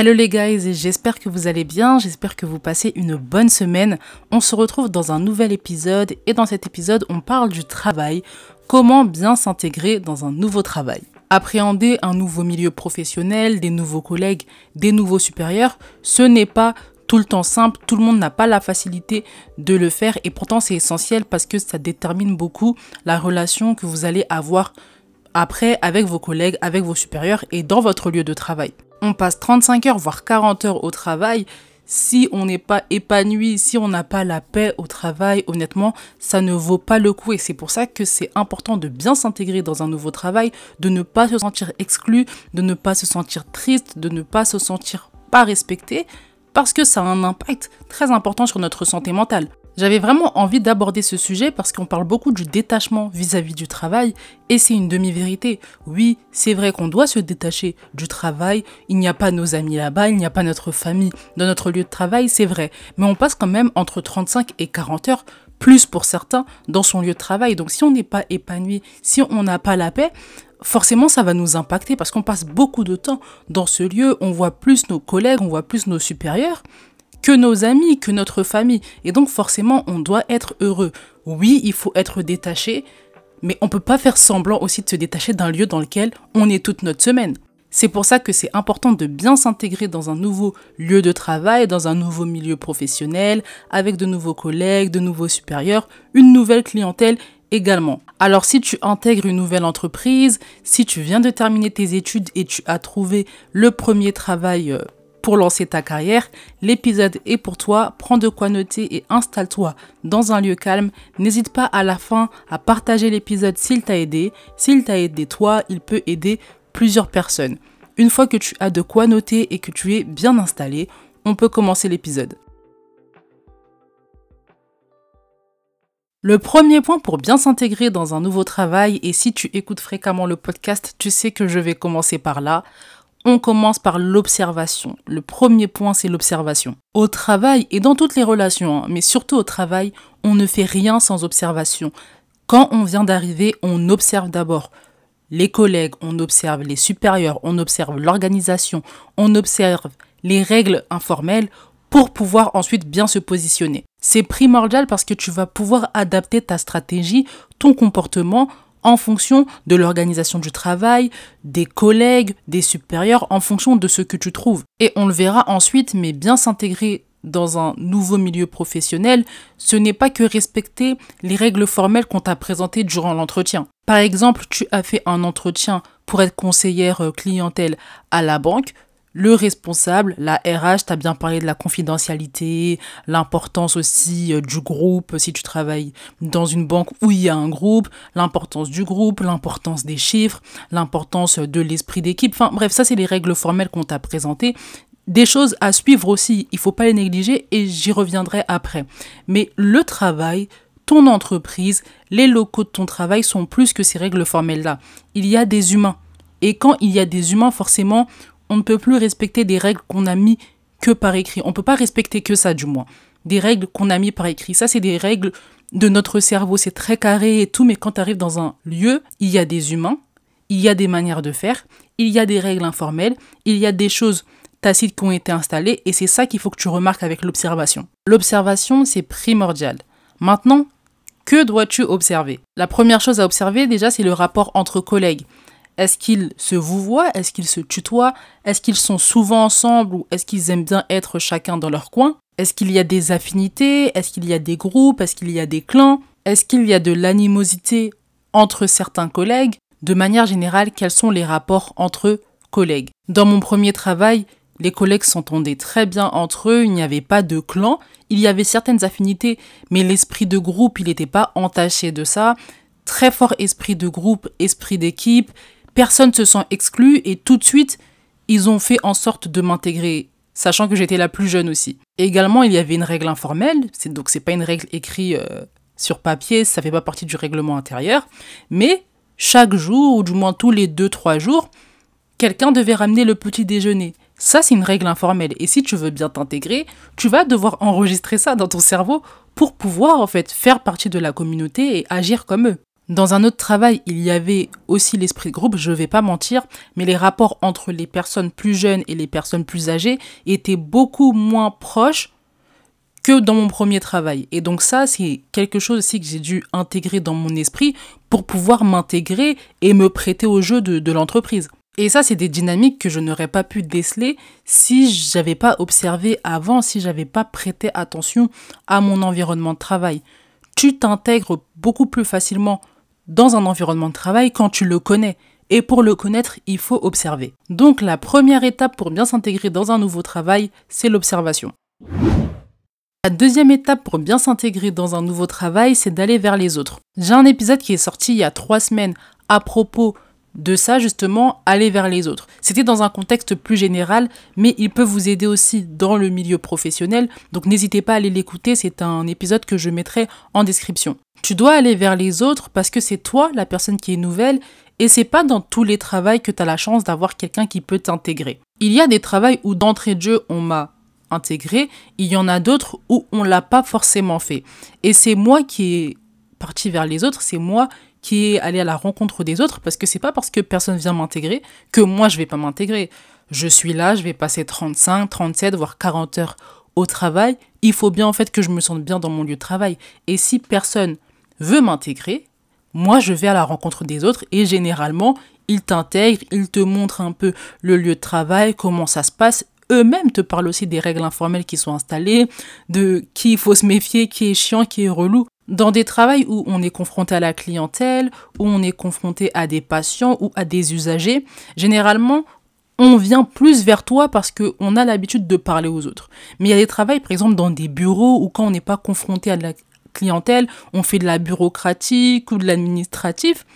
Hello les guys, j'espère que vous allez bien, j'espère que vous passez une bonne semaine. On se retrouve dans un nouvel épisode et dans cet épisode on parle du travail, comment bien s'intégrer dans un nouveau travail. Appréhender un nouveau milieu professionnel, des nouveaux collègues, des nouveaux supérieurs, ce n'est pas tout le temps simple, tout le monde n'a pas la facilité de le faire et pourtant c'est essentiel parce que ça détermine beaucoup la relation que vous allez avoir après avec vos collègues, avec vos supérieurs et dans votre lieu de travail. On passe 35 heures, voire 40 heures au travail. Si on n'est pas épanoui, si on n'a pas la paix au travail, honnêtement, ça ne vaut pas le coup. Et c'est pour ça que c'est important de bien s'intégrer dans un nouveau travail, de ne pas se sentir exclu, de ne pas se sentir triste, de ne pas se sentir pas respecté, parce que ça a un impact très important sur notre santé mentale. J'avais vraiment envie d'aborder ce sujet parce qu'on parle beaucoup du détachement vis-à-vis du travail et c'est une demi-vérité. Oui, c'est vrai qu'on doit se détacher du travail, il n'y a pas nos amis là-bas, il n'y a pas notre famille dans notre lieu de travail, c'est vrai, mais on passe quand même entre 35 et 40 heures plus pour certains dans son lieu de travail. Donc si on n'est pas épanoui, si on n'a pas la paix, forcément ça va nous impacter parce qu'on passe beaucoup de temps dans ce lieu, on voit plus nos collègues, on voit plus nos supérieurs que nos amis, que notre famille. Et donc forcément, on doit être heureux. Oui, il faut être détaché, mais on peut pas faire semblant aussi de se détacher d'un lieu dans lequel on est toute notre semaine. C'est pour ça que c'est important de bien s'intégrer dans un nouveau lieu de travail, dans un nouveau milieu professionnel, avec de nouveaux collègues, de nouveaux supérieurs, une nouvelle clientèle également. Alors si tu intègres une nouvelle entreprise, si tu viens de terminer tes études et tu as trouvé le premier travail euh, pour lancer ta carrière, l'épisode est pour toi. Prends de quoi noter et installe-toi dans un lieu calme. N'hésite pas à la fin à partager l'épisode s'il t'a aidé. S'il t'a aidé toi, il peut aider plusieurs personnes. Une fois que tu as de quoi noter et que tu es bien installé, on peut commencer l'épisode. Le premier point pour bien s'intégrer dans un nouveau travail, et si tu écoutes fréquemment le podcast, tu sais que je vais commencer par là on commence par l'observation. Le premier point, c'est l'observation. Au travail et dans toutes les relations, hein, mais surtout au travail, on ne fait rien sans observation. Quand on vient d'arriver, on observe d'abord les collègues, on observe les supérieurs, on observe l'organisation, on observe les règles informelles pour pouvoir ensuite bien se positionner. C'est primordial parce que tu vas pouvoir adapter ta stratégie, ton comportement en fonction de l'organisation du travail, des collègues, des supérieurs, en fonction de ce que tu trouves. Et on le verra ensuite, mais bien s'intégrer dans un nouveau milieu professionnel, ce n'est pas que respecter les règles formelles qu'on t'a présentées durant l'entretien. Par exemple, tu as fait un entretien pour être conseillère euh, clientèle à la banque, le responsable, la RH, t'a bien parlé de la confidentialité, l'importance aussi euh, du groupe, si tu travailles dans une banque où il y a un groupe, l'importance du groupe, l'importance des chiffres, l'importance de l'esprit d'équipe. Enfin bref, ça c'est les règles formelles qu'on t'a présentées. Des choses à suivre aussi, il faut pas les négliger et j'y reviendrai après. Mais le travail, ton entreprise, les locaux de ton travail sont plus que ces règles formelles-là. Il y a des humains. Et quand il y a des humains, forcément, on ne peut plus respecter des règles qu'on a mis que par écrit. On ne peut pas respecter que ça, du moins. Des règles qu'on a mis par écrit. Ça, c'est des règles de notre cerveau. C'est très carré et tout, mais quand tu arrives dans un lieu, il y a des humains, il y a des manières de faire, il y a des règles informelles, il y a des choses tacites qui ont été installées, et c'est ça qu'il faut que tu remarques avec l'observation. L'observation, c'est primordial. Maintenant, que dois-tu observer? La première chose à observer, déjà, c'est le rapport entre collègues. Est-ce qu'ils se vous voient? Est-ce qu'ils se tutoient? Est-ce qu'ils sont souvent ensemble ou est-ce qu'ils aiment bien être chacun dans leur coin? Est-ce qu'il y a des affinités? Est-ce qu'il y a des groupes? Est-ce qu'il y a des clans? Est-ce qu'il y a de l'animosité entre certains collègues? De manière générale, quels sont les rapports entre collègues? Dans mon premier travail, les collègues s'entendaient très bien entre eux, il n'y avait pas de clan, il y avait certaines affinités, mais l'esprit de groupe, il n'était pas entaché de ça. Très fort esprit de groupe, esprit d'équipe, personne se sent exclu et tout de suite, ils ont fait en sorte de m'intégrer, sachant que j'étais la plus jeune aussi. également, il y avait une règle informelle, c'est donc c'est pas une règle écrite euh, sur papier, ça fait pas partie du règlement intérieur, mais chaque jour ou du moins tous les 2-3 jours, quelqu'un devait ramener le petit déjeuner. Ça, c'est une règle informelle. Et si tu veux bien t'intégrer, tu vas devoir enregistrer ça dans ton cerveau pour pouvoir, en fait, faire partie de la communauté et agir comme eux. Dans un autre travail, il y avait aussi l'esprit de groupe, je ne vais pas mentir, mais les rapports entre les personnes plus jeunes et les personnes plus âgées étaient beaucoup moins proches que dans mon premier travail. Et donc ça, c'est quelque chose aussi que j'ai dû intégrer dans mon esprit pour pouvoir m'intégrer et me prêter au jeu de, de l'entreprise. Et ça, c'est des dynamiques que je n'aurais pas pu déceler si j'avais pas observé avant, si j'avais pas prêté attention à mon environnement de travail. Tu t'intègres beaucoup plus facilement dans un environnement de travail quand tu le connais. Et pour le connaître, il faut observer. Donc la première étape pour bien s'intégrer dans un nouveau travail, c'est l'observation. La deuxième étape pour bien s'intégrer dans un nouveau travail, c'est d'aller vers les autres. J'ai un épisode qui est sorti il y a trois semaines à propos de ça justement aller vers les autres. C'était dans un contexte plus général, mais il peut vous aider aussi dans le milieu professionnel. Donc n'hésitez pas à aller l'écouter, c'est un épisode que je mettrai en description. Tu dois aller vers les autres parce que c'est toi la personne qui est nouvelle et c'est pas dans tous les travails que tu as la chance d'avoir quelqu'un qui peut t'intégrer. Il y a des travails où d'entrée de jeu on m'a intégré, il y en a d'autres où on l'a pas forcément fait. Et c'est moi qui est parti vers les autres, c'est moi qui aller à la rencontre des autres parce que c'est pas parce que personne vient m'intégrer que moi je vais pas m'intégrer. Je suis là, je vais passer 35, 37 voire 40 heures au travail, il faut bien en fait que je me sente bien dans mon lieu de travail. Et si personne veut m'intégrer, moi je vais à la rencontre des autres et généralement ils t'intègrent, ils te montrent un peu le lieu de travail, comment ça se passe. Eux-mêmes te parlent aussi des règles informelles qui sont installées, de qui il faut se méfier, qui est chiant, qui est relou. Dans des travails où on est confronté à la clientèle, où on est confronté à des patients ou à des usagers, généralement, on vient plus vers toi parce qu'on a l'habitude de parler aux autres. Mais il y a des travails, par exemple, dans des bureaux où quand on n'est pas confronté à la clientèle, on fait de la bureaucratique ou de l'administratif.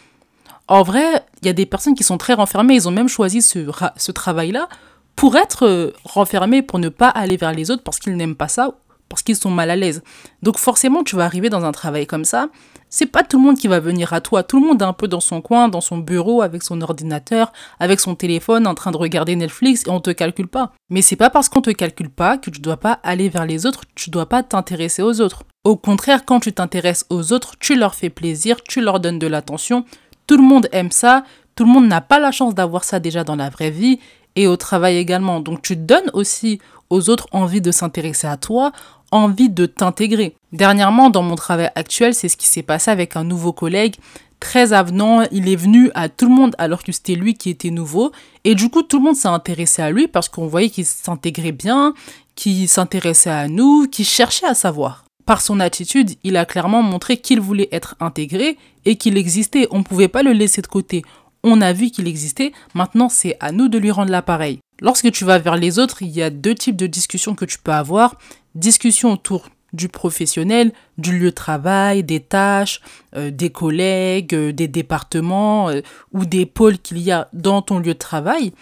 En vrai, il y a des personnes qui sont très renfermées, ils ont même choisi ce, ce travail-là pour être euh, renfermés, pour ne pas aller vers les autres parce qu'ils n'aiment pas ça parce qu'ils sont mal à l'aise. Donc forcément, tu vas arriver dans un travail comme ça. C'est pas tout le monde qui va venir à toi. Tout le monde est un peu dans son coin, dans son bureau, avec son ordinateur, avec son téléphone, en train de regarder Netflix et on te calcule pas. Mais c'est pas parce qu'on te calcule pas que tu dois pas aller vers les autres, tu dois pas t'intéresser aux autres. Au contraire, quand tu t'intéresses aux autres, tu leur fais plaisir, tu leur donnes de l'attention. Tout le monde aime ça. Tout le monde n'a pas la chance d'avoir ça déjà dans la vraie vie et au travail également. Donc tu donnes aussi aux autres envie de s'intéresser à toi, envie de t'intégrer. Dernièrement, dans mon travail actuel, c'est ce qui s'est passé avec un nouveau collègue très avenant, il est venu à tout le monde alors que c'était lui qui était nouveau. Et du coup, tout le monde s'est intéressé à lui parce qu'on voyait qu'il s'intégrait bien, qu'il s'intéressait à nous, qu'il cherchait à savoir. Par son attitude, il a clairement montré qu'il voulait être intégré et qu'il existait. On ne pouvait pas le laisser de côté. On a vu qu'il existait, maintenant c'est à nous de lui rendre l'appareil. Lorsque tu vas vers les autres, il y a deux types de discussions que tu peux avoir discussion autour du professionnel, du lieu de travail, des tâches, euh, des collègues, euh, des départements euh, ou des pôles qu'il y a dans ton lieu de travail.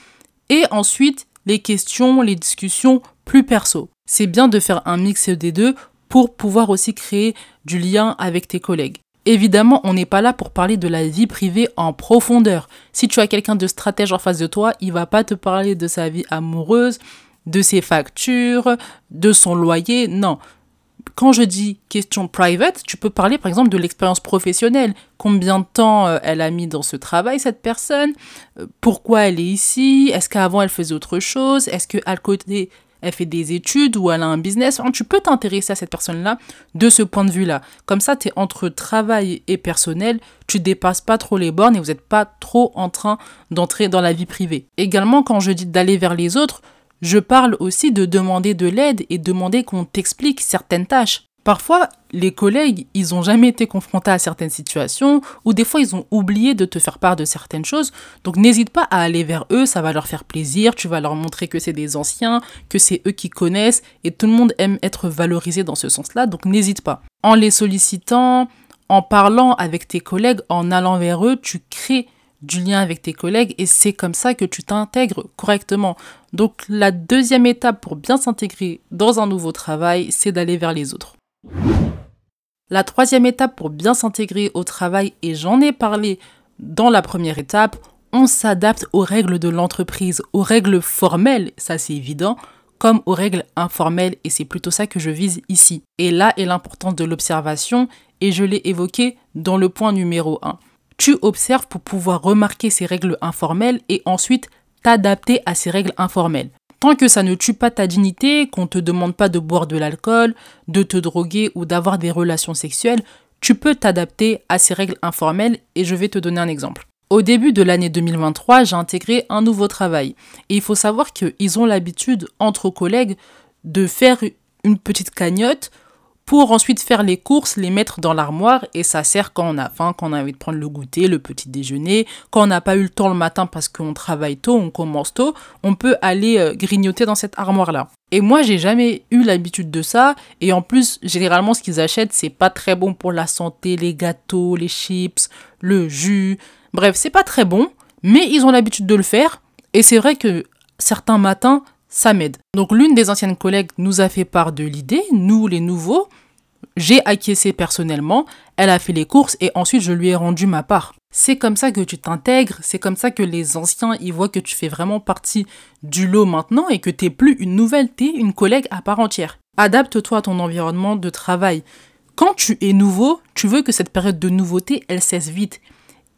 Et ensuite, les questions, les discussions plus perso. C'est bien de faire un mix des deux pour pouvoir aussi créer du lien avec tes collègues. Évidemment, on n'est pas là pour parler de la vie privée en profondeur. Si tu as quelqu'un de stratège en face de toi, il va pas te parler de sa vie amoureuse, de ses factures, de son loyer. Non. Quand je dis question private, tu peux parler par exemple de l'expérience professionnelle. Combien de temps euh, elle a mis dans ce travail, cette personne? Euh, Pourquoi elle est ici? Est-ce qu'avant elle faisait autre chose? Est-ce qu'à côté elle fait des études ou elle a un business. tu peux t'intéresser à cette personne-là de ce point de vue-là. Comme ça, tu es entre travail et personnel, tu dépasses pas trop les bornes et vous n'êtes pas trop en train d'entrer dans la vie privée. Également, quand je dis d'aller vers les autres, je parle aussi de demander de l'aide et demander qu'on t'explique certaines tâches. Parfois, les collègues, ils n'ont jamais été confrontés à certaines situations ou des fois, ils ont oublié de te faire part de certaines choses. Donc, n'hésite pas à aller vers eux, ça va leur faire plaisir. Tu vas leur montrer que c'est des anciens, que c'est eux qui connaissent et tout le monde aime être valorisé dans ce sens-là. Donc, n'hésite pas. En les sollicitant, en parlant avec tes collègues, en allant vers eux, tu crées du lien avec tes collègues et c'est comme ça que tu t'intègres correctement. Donc la deuxième étape pour bien s'intégrer dans un nouveau travail, c'est d'aller vers les autres. La troisième étape pour bien s'intégrer au travail, et j'en ai parlé dans la première étape, on s'adapte aux règles de l'entreprise, aux règles formelles, ça c'est évident, comme aux règles informelles, et c'est plutôt ça que je vise ici. Et là est l'importance de l'observation et je l'ai évoqué dans le point numéro 1. Tu observes pour pouvoir remarquer ces règles informelles et ensuite t'adapter à ces règles informelles. Tant que ça ne tue pas ta dignité, qu'on ne te demande pas de boire de l'alcool, de te droguer ou d'avoir des relations sexuelles, tu peux t'adapter à ces règles informelles et je vais te donner un exemple. Au début de l'année 2023, j'ai intégré un nouveau travail. Et il faut savoir qu'ils ont l'habitude, entre collègues, de faire une petite cagnotte pour ensuite faire les courses, les mettre dans l'armoire et ça sert quand on a faim, quand on a envie de prendre le goûter, le petit déjeuner, quand on n'a pas eu le temps le matin parce qu'on travaille tôt, on commence tôt, on peut aller euh, grignoter dans cette armoire là. Et moi, j'ai jamais eu l'habitude de ça et en plus, généralement ce qu'ils achètent, c'est pas très bon pour la santé, les gâteaux, les chips, le jus. Bref, c'est pas très bon, mais ils ont l'habitude de le faire et c'est vrai que certains matins, m'aide. Donc l'une des anciennes collègues nous a fait part de l'idée, nous les nouveaux, j'ai acquiescé personnellement, elle a fait les courses et ensuite je lui ai rendu ma part. C'est comme ça que tu t'intègres, c'est comme ça que les anciens y voient que tu fais vraiment partie du lot maintenant et que t'es plus une nouvelle, t'es une collègue à part entière. Adapte-toi à ton environnement de travail. Quand tu es nouveau, tu veux que cette période de nouveauté, elle cesse vite.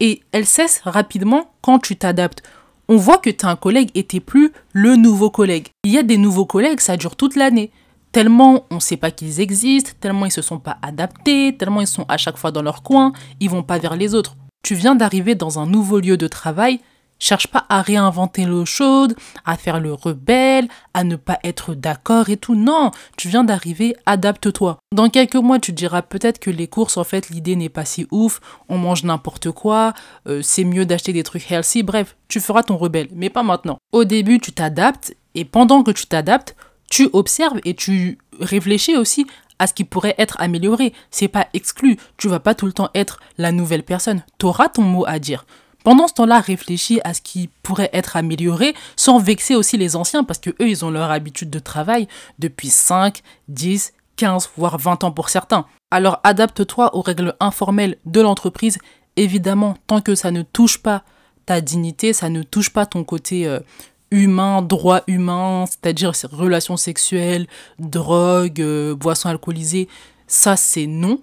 Et elle cesse rapidement quand tu t'adaptes on voit que tu es un collègue et t'es plus le nouveau collègue. Il y a des nouveaux collègues, ça dure toute l'année. Tellement on ne sait pas qu'ils existent, tellement ils se sont pas adaptés, tellement ils sont à chaque fois dans leur coin, ils vont pas vers les autres. Tu viens d'arriver dans un nouveau lieu de travail, Cherche pas à réinventer l'eau chaude, à faire le rebelle, à ne pas être d'accord et tout. Non, tu viens d'arriver, adapte-toi. Dans quelques mois, tu diras peut-être que les courses, en fait, l'idée n'est pas si ouf, on mange n'importe quoi, euh, c'est mieux d'acheter des trucs healthy, bref, tu feras ton rebelle, mais pas maintenant. Au début, tu t'adaptes, et pendant que tu t'adaptes, tu observes et tu réfléchis aussi à ce qui pourrait être amélioré. C'est pas exclu. Tu vas pas tout le temps être la nouvelle personne. Tu auras ton mot à dire. Pendant ce temps-là, réfléchis à ce qui pourrait être amélioré sans vexer aussi les anciens parce que eux, ils ont leur habitude de travail depuis 5, 10, 15, voire 20 ans pour certains. Alors adapte-toi aux règles informelles de l'entreprise. Évidemment, tant que ça ne touche pas ta dignité, ça ne touche pas ton côté euh, humain, droit humain, c'est-à-dire relations sexuelles, drogue, euh, boissons alcoolisées, ça c'est non.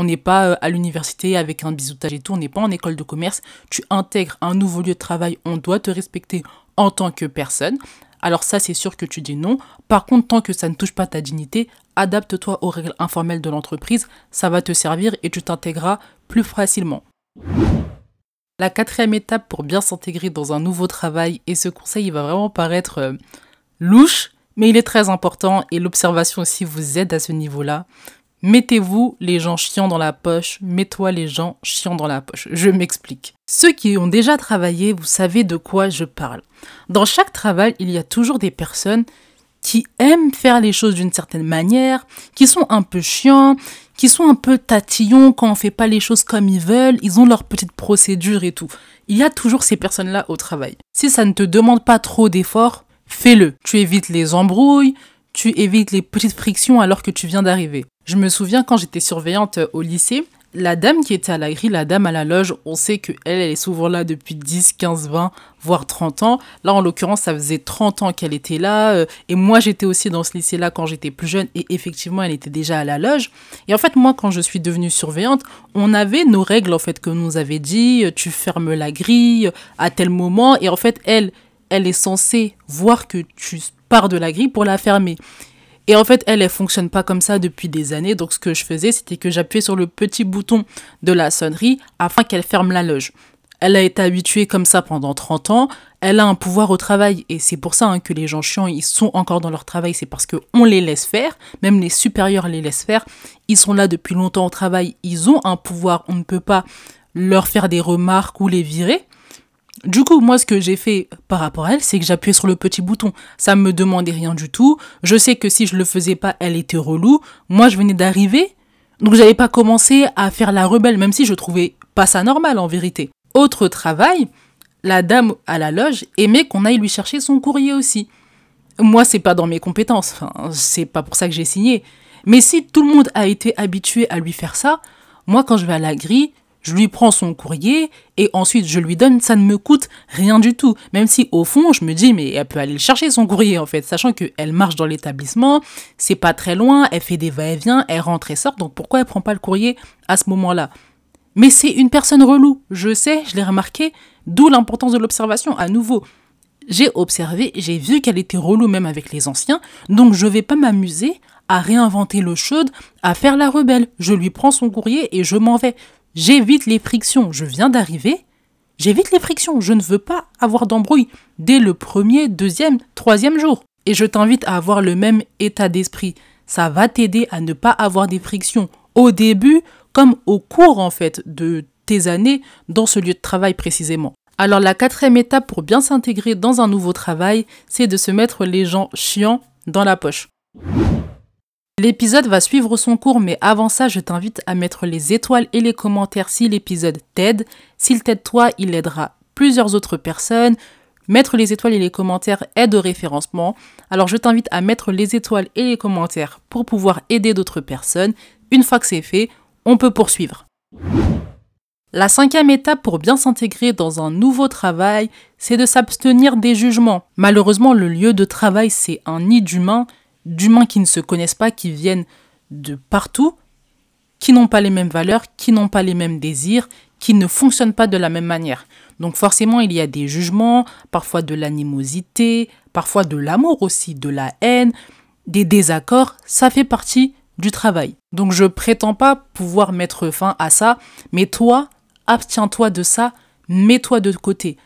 On n'est pas euh, à l'université avec un bisoutage et tout, on n'est pas en école de commerce. Tu intègres un nouveau lieu de travail, on doit te respecter en tant que personne. Alors ça, c'est sûr que tu dis non. Par contre, tant que ça ne touche pas ta dignité, adapte-toi aux règles informelles de l'entreprise, ça va te servir et tu t'intégreras plus facilement. La quatrième étape pour bien s'intégrer dans un nouveau travail, et ce conseil il va vraiment paraître euh, louche, mais il est très important et l'observation aussi vous aide à ce niveau-là, Mettez-vous les gens chiants dans la poche, mets-toi les gens chiants dans la poche. Je m'explique. Ceux qui ont déjà travaillé, vous savez de quoi je parle. Dans chaque travail, il y a toujours des personnes qui aiment faire les choses d'une certaine manière, qui sont un peu chiants, qui sont un peu tatillons quand on fait pas les choses comme ils veulent, ils ont leur petite procédure et tout. Il y a toujours ces personnes-là au travail. Si ça ne te demande pas trop d'efforts, fais-le. Tu évites les embrouilles, tu évites les petites frictions alors que tu viens d'arriver. Je me souviens quand j'étais surveillante au lycée, la dame qui était à la grille, la dame à la loge, on sait qu'elle, elle est souvent là depuis 10, 15, 20, voire 30 ans. Là, en l'occurrence, ça faisait 30 ans qu'elle était là. Euh, et moi, j'étais aussi dans ce lycée-là quand j'étais plus jeune. Et effectivement, elle était déjà à la loge. Et en fait, moi, quand je suis devenue surveillante, on avait nos règles, en fait, que nous avait dit. Euh, tu fermes la grille à tel moment. Et en fait, elle, elle est censée voir que tu pars de la grille pour la fermer. Et en fait, elle, elle fonctionne pas comme ça depuis des années. Donc, ce que je faisais, c'était que j'appuyais sur le petit bouton de la sonnerie afin qu'elle ferme la loge. Elle a été habituée comme ça pendant 30 ans. Elle a un pouvoir au travail. Et c'est pour ça hein, que les gens chiants, ils sont encore dans leur travail. C'est parce qu'on les laisse faire. Même les supérieurs les laissent faire. Ils sont là depuis longtemps au travail. Ils ont un pouvoir. On ne peut pas leur faire des remarques ou les virer. Du coup, moi, ce que j'ai fait par rapport à elle, c'est que j'appuyais sur le petit bouton. Ça me demandait rien du tout. Je sais que si je le faisais pas, elle était relou. Moi, je venais d'arriver. Donc, j'avais pas commencé à faire la rebelle, même si je trouvais pas ça normal, en vérité. Autre travail, la dame à la loge aimait qu'on aille lui chercher son courrier aussi. Moi, c'est pas dans mes compétences. Enfin, c'est pas pour ça que j'ai signé. Mais si tout le monde a été habitué à lui faire ça, moi, quand je vais à la grille, je lui prends son courrier et ensuite je lui donne, ça ne me coûte rien du tout. Même si au fond, je me dis, mais elle peut aller le chercher son courrier en fait, sachant qu'elle marche dans l'établissement, c'est pas très loin, elle fait des va-et-vient, elle rentre et sort, donc pourquoi elle prend pas le courrier à ce moment-là? Mais c'est une personne relou, je sais, je l'ai remarqué, d'où l'importance de l'observation. À nouveau, j'ai observé, j'ai vu qu'elle était relou même avec les anciens, donc je vais pas m'amuser à réinventer l'eau chaude, à faire la rebelle. Je lui prends son courrier et je m'en vais. J'évite les frictions. Je viens d'arriver. J'évite les frictions. Je ne veux pas avoir d'embrouille dès le premier, deuxième, troisième jour. Et je t'invite à avoir le même état d'esprit. Ça va t'aider à ne pas avoir des frictions au début comme au cours en fait de tes années dans ce lieu de travail précisément. Alors la quatrième étape pour bien s'intégrer dans un nouveau travail, c'est de se mettre les gens chiants dans la poche. L'épisode va suivre son cours, mais avant ça, je t'invite à mettre les étoiles et les commentaires si l'épisode t'aide. S'il t'aide toi, il aidera plusieurs autres personnes. Mettre les étoiles et les commentaires aide au référencement. Alors je t'invite à mettre les étoiles et les commentaires pour pouvoir aider d'autres personnes. Une fois que c'est fait, on peut poursuivre. La cinquième étape pour bien s'intégrer dans un nouveau travail, c'est de s'abstenir des jugements. Malheureusement, le lieu de travail, c'est un nid d'humains d'humains qui ne se connaissent pas, qui viennent de partout, qui n'ont pas les mêmes valeurs, qui n'ont pas les mêmes désirs, qui ne fonctionnent pas de la même manière. Donc forcément, il y a des jugements, parfois de l'animosité, parfois de l'amour aussi, de la haine, des désaccords, ça fait partie du travail. Donc je prétends pas pouvoir mettre fin à ça, mais toi, abstiens-toi de ça, mets-toi de côté.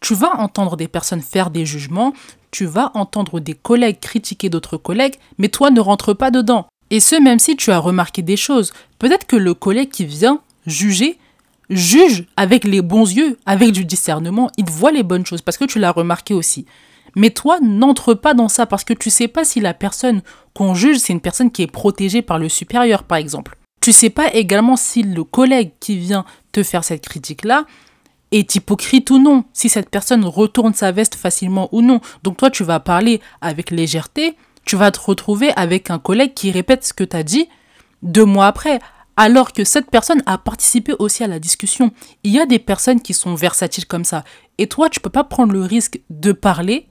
Tu vas entendre des personnes faire des jugements, tu vas entendre des collègues critiquer d'autres collègues, mais toi ne rentre pas dedans. Et ce, même si tu as remarqué des choses. Peut-être que le collègue qui vient juger, juge avec les bons yeux, avec du discernement, il voit les bonnes choses, parce que tu l'as remarqué aussi. Mais toi, n'entre pas dans ça, parce que tu sais pas si la personne qu'on juge, c'est une personne qui est protégée par le supérieur, par exemple. Tu sais pas également si le collègue qui vient te faire cette critique-là, est hypocrite ou non, si cette personne retourne sa veste facilement ou non. Donc toi, tu vas parler avec légèreté, tu vas te retrouver avec un collègue qui répète ce que tu as dit deux mois après, alors que cette personne a participé aussi à la discussion. Il y a des personnes qui sont versatiles comme ça. Et toi, tu peux pas prendre le risque de parler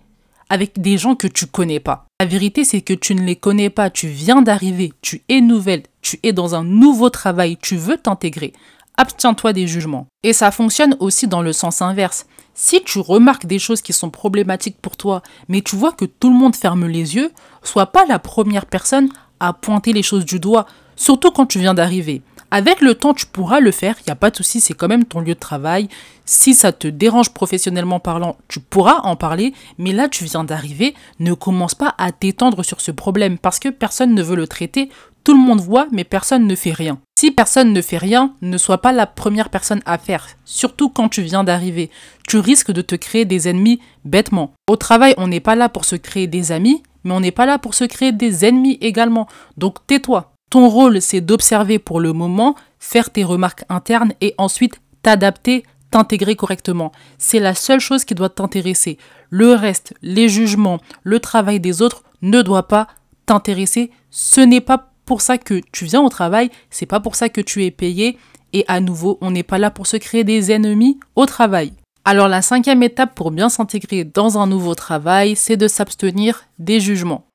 avec des gens que tu connais pas. La vérité, c'est que tu ne les connais pas, tu viens d'arriver, tu es nouvelle, tu es dans un nouveau travail, tu veux t'intégrer abstiens-toi des jugements. Et ça fonctionne aussi dans le sens inverse. Si tu remarques des choses qui sont problématiques pour toi, mais tu vois que tout le monde ferme les yeux, sois pas la première personne à pointer les choses du doigt, surtout quand tu viens d'arriver. Avec le temps, tu pourras le faire, il n'y a pas de souci, c'est quand même ton lieu de travail. Si ça te dérange professionnellement parlant, tu pourras en parler, mais là, tu viens d'arriver, ne commence pas à t'étendre sur ce problème parce que personne ne veut le traiter, tout le monde voit, mais personne ne fait rien. Si personne ne fait rien, ne sois pas la première personne à faire, surtout quand tu viens d'arriver. Tu risques de te créer des ennemis bêtement. Au travail, on n'est pas là pour se créer des amis, mais on n'est pas là pour se créer des ennemis également. Donc tais-toi. Ton rôle, c'est d'observer pour le moment, faire tes remarques internes et ensuite t'adapter, t'intégrer correctement. C'est la seule chose qui doit t'intéresser. Le reste, les jugements, le travail des autres ne doit pas t'intéresser. Ce n'est pas pour ça que tu viens au travail, c'est pas pour ça que tu es payé. Et à nouveau, on n'est pas là pour se créer des ennemis au travail. Alors la cinquième étape pour bien s'intégrer dans un nouveau travail, c'est de s'abstenir des jugements.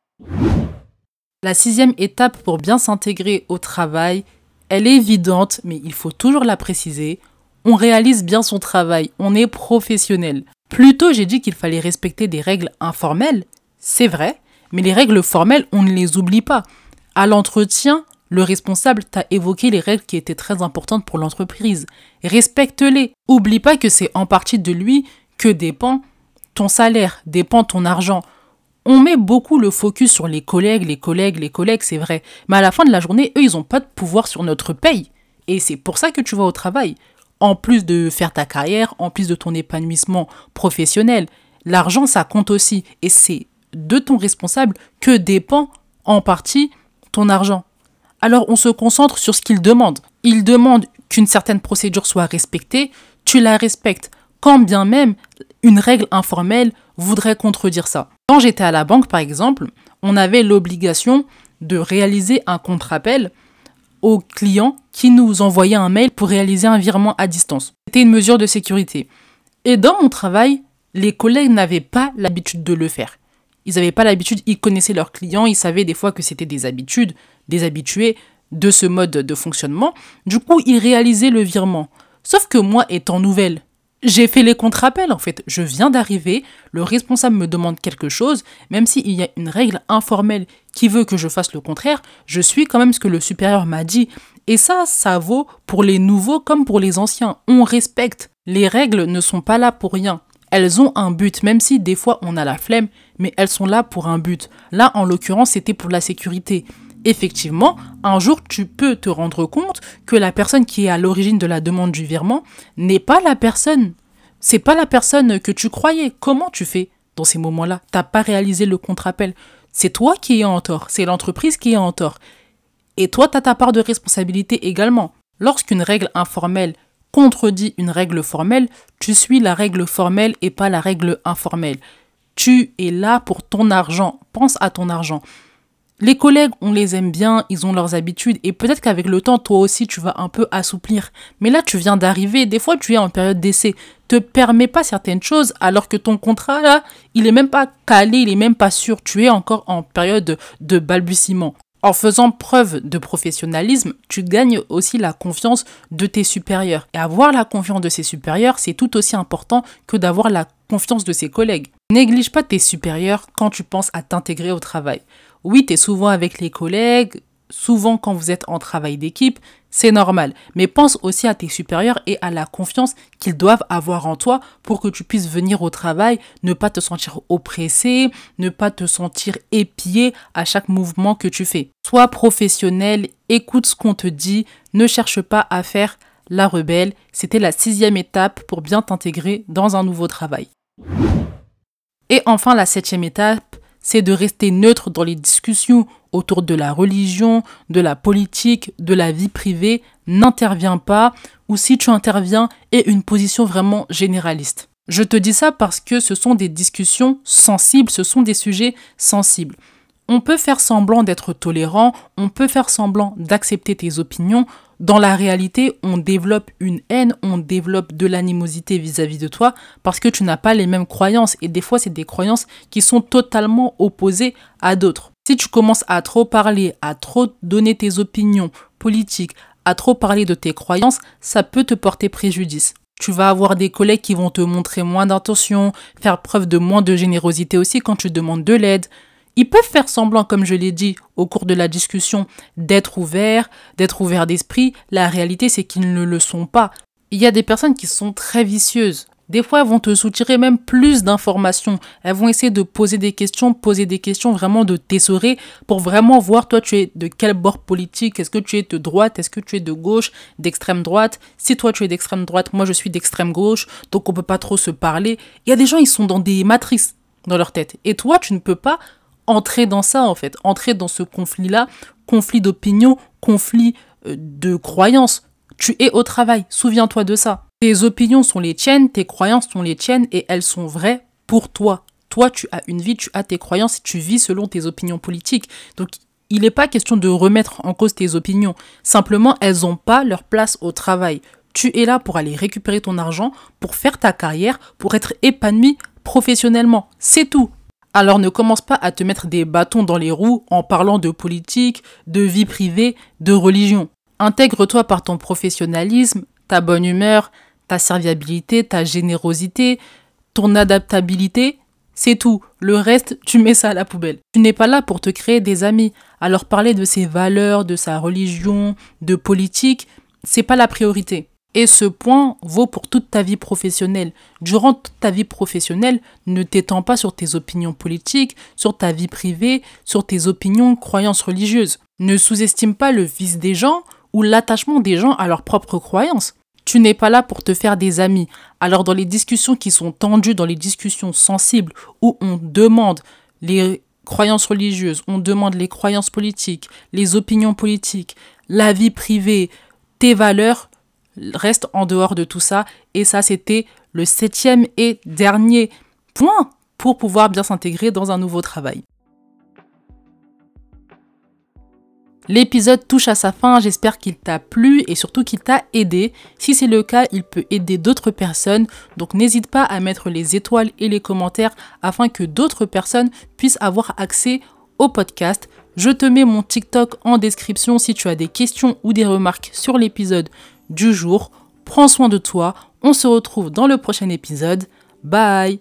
La sixième étape pour bien s'intégrer au travail, elle est évidente, mais il faut toujours la préciser. On réalise bien son travail, on est professionnel. Plutôt, j'ai dit qu'il fallait respecter des règles informelles, c'est vrai, mais les règles formelles, on ne les oublie pas. À l'entretien, le responsable t'a évoqué les règles qui étaient très importantes pour l'entreprise. Respecte-les. Oublie pas que c'est en partie de lui que dépend ton salaire, dépend ton argent. On met beaucoup le focus sur les collègues, les collègues, les collègues, c'est vrai. Mais à la fin de la journée, eux, ils n'ont pas de pouvoir sur notre paye. Et c'est pour ça que tu vas au travail. En plus de faire ta carrière, en plus de ton épanouissement professionnel, l'argent, ça compte aussi. Et c'est de ton responsable que dépend en partie ton argent. Alors on se concentre sur ce qu'il demande. Il demande qu'une certaine procédure soit respectée, tu la respectes, quand bien même une règle informelle voudrait contredire ça. Quand j'étais à la banque, par exemple, on avait l'obligation de réaliser un contre-appel aux clients qui nous envoyaient un mail pour réaliser un virement à distance. C'était une mesure de sécurité. Et dans mon travail, les collègues n'avaient pas l'habitude de le faire. Ils n'avaient pas l'habitude, ils connaissaient leurs clients, ils savaient des fois que c'était des habitudes, des habitués de ce mode de fonctionnement. Du coup, ils réalisaient le virement. Sauf que moi, étant nouvelle, j'ai fait les contre-appels en fait. Je viens d'arriver, le responsable me demande quelque chose, même s'il y a une règle informelle qui veut que je fasse le contraire, je suis quand même ce que le supérieur m'a dit. Et ça, ça vaut pour les nouveaux comme pour les anciens. On respecte. Les règles ne sont pas là pour rien. Elles ont un but, même si des fois on a la flemme, mais elles sont là pour un but. Là, en l'occurrence, c'était pour la sécurité. Effectivement, un jour, tu peux te rendre compte que la personne qui est à l'origine de la demande du virement n'est pas la personne. C'est pas la personne que tu croyais. Comment tu fais dans ces moments-là? T'as pas réalisé le contre-appel. C'est toi qui es en tort. C'est l'entreprise qui est en tort. Et toi, tu as ta part de responsabilité également. Lorsqu'une règle informelle contredit une règle formelle, tu suis la règle formelle et pas la règle informelle. Tu es là pour ton argent. Pense à ton argent. Les collègues, on les aime bien, ils ont leurs habitudes et peut-être qu'avec le temps, toi aussi, tu vas un peu assouplir. Mais là, tu viens d'arriver, des fois, tu es en période d'essai, te permets pas certaines choses alors que ton contrat, là, il est même pas calé, il est même pas sûr, tu es encore en période de balbutiement. En faisant preuve de professionnalisme, tu gagnes aussi la confiance de tes supérieurs. Et avoir la confiance de ses supérieurs, c'est tout aussi important que d'avoir la confiance de ses collègues. Néglige pas tes supérieurs quand tu penses à t'intégrer au travail. Oui, tu es souvent avec les collègues, souvent quand vous êtes en travail d'équipe, c'est normal. Mais pense aussi à tes supérieurs et à la confiance qu'ils doivent avoir en toi pour que tu puisses venir au travail, ne pas te sentir oppressé, ne pas te sentir épié à chaque mouvement que tu fais. Sois professionnel, écoute ce qu'on te dit, ne cherche pas à faire la rebelle. C'était la sixième étape pour bien t'intégrer dans un nouveau travail. Et enfin, la septième étape, c'est de rester neutre dans les discussions autour de la religion, de la politique, de la vie privée, n'interviens pas, ou si tu interviens, aie une position vraiment généraliste. Je te dis ça parce que ce sont des discussions sensibles, ce sont des sujets sensibles. On peut faire semblant d'être tolérant, on peut faire semblant d'accepter tes opinions. Dans la réalité, on développe une haine, on développe de l'animosité vis-à-vis de toi parce que tu n'as pas les mêmes croyances et des fois c'est des croyances qui sont totalement opposées à d'autres. Si tu commences à trop parler, à trop donner tes opinions politiques, à trop parler de tes croyances, ça peut te porter préjudice. Tu vas avoir des collègues qui vont te montrer moins d'intention, faire preuve de moins de générosité aussi quand tu demandes de l'aide. Ils peuvent faire semblant, comme je l'ai dit au cours de la discussion, d'être ouverts, d'être ouverts d'esprit. La réalité, c'est qu'ils ne le sont pas. Il y a des personnes qui sont très vicieuses. Des fois, elles vont te soutirer même plus d'informations. Elles vont essayer de poser des questions, poser des questions, vraiment de t'essorer pour vraiment voir toi tu es de quel bord politique? Est-ce que tu es de droite? Est-ce que tu es de gauche? D'extrême droite? Si toi tu es d'extrême droite, moi je suis d'extrême gauche, donc on peut pas trop se parler. Il y a des gens, ils sont dans des matrices dans leur tête. Et toi, tu ne peux pas entrer dans ça en fait, entrer dans ce conflit-là, conflit d'opinion, conflit euh, de croyances. Tu es au travail, souviens-toi de ça. Tes opinions sont les tiennes, tes croyances sont les tiennes et elles sont vraies pour toi. Toi, tu as une vie, tu as tes croyances, tu vis selon tes opinions politiques. Donc, il n'est pas question de remettre en cause tes opinions. Simplement, elles n'ont pas leur place au travail. Tu es là pour aller récupérer ton argent, pour faire ta carrière, pour être épanoui professionnellement. C'est tout. Alors ne commence pas à te mettre des bâtons dans les roues en parlant de politique, de vie privée, de religion. Intègre-toi par ton professionnalisme, ta bonne humeur, ta serviabilité, ta générosité, ton adaptabilité, c'est tout. Le reste, tu mets ça à la poubelle. Tu n'es pas là pour te créer des amis. Alors parler de ses valeurs, de sa religion, de politique, c'est pas la priorité. Et ce point vaut pour toute ta vie professionnelle. Durant toute ta vie professionnelle, ne t'étends pas sur tes opinions politiques, sur ta vie privée, sur tes opinions, croyances religieuses. Ne sous-estime pas le vice des gens ou l'attachement des gens à leurs propres croyances. Tu n'es pas là pour te faire des amis. Alors dans les discussions qui sont tendues, dans les discussions sensibles, où on demande les croyances religieuses, on demande les croyances politiques, les opinions politiques, la vie privée, tes valeurs, reste en dehors de tout ça. Et ça, c'était le septième et dernier point pour pouvoir bien s'intégrer dans un nouveau travail. L'épisode touche à sa fin, j'espère qu'il t'a plu et surtout qu'il t'a aidé. Si c'est le cas, il peut aider d'autres personnes, donc n'hésite pas à mettre les étoiles et les commentaires afin que d'autres personnes puissent avoir accès au podcast. Je te mets mon TikTok en description si tu as des questions ou des remarques sur l'épisode du jour. Prends soin de toi, on se retrouve dans le prochain épisode. Bye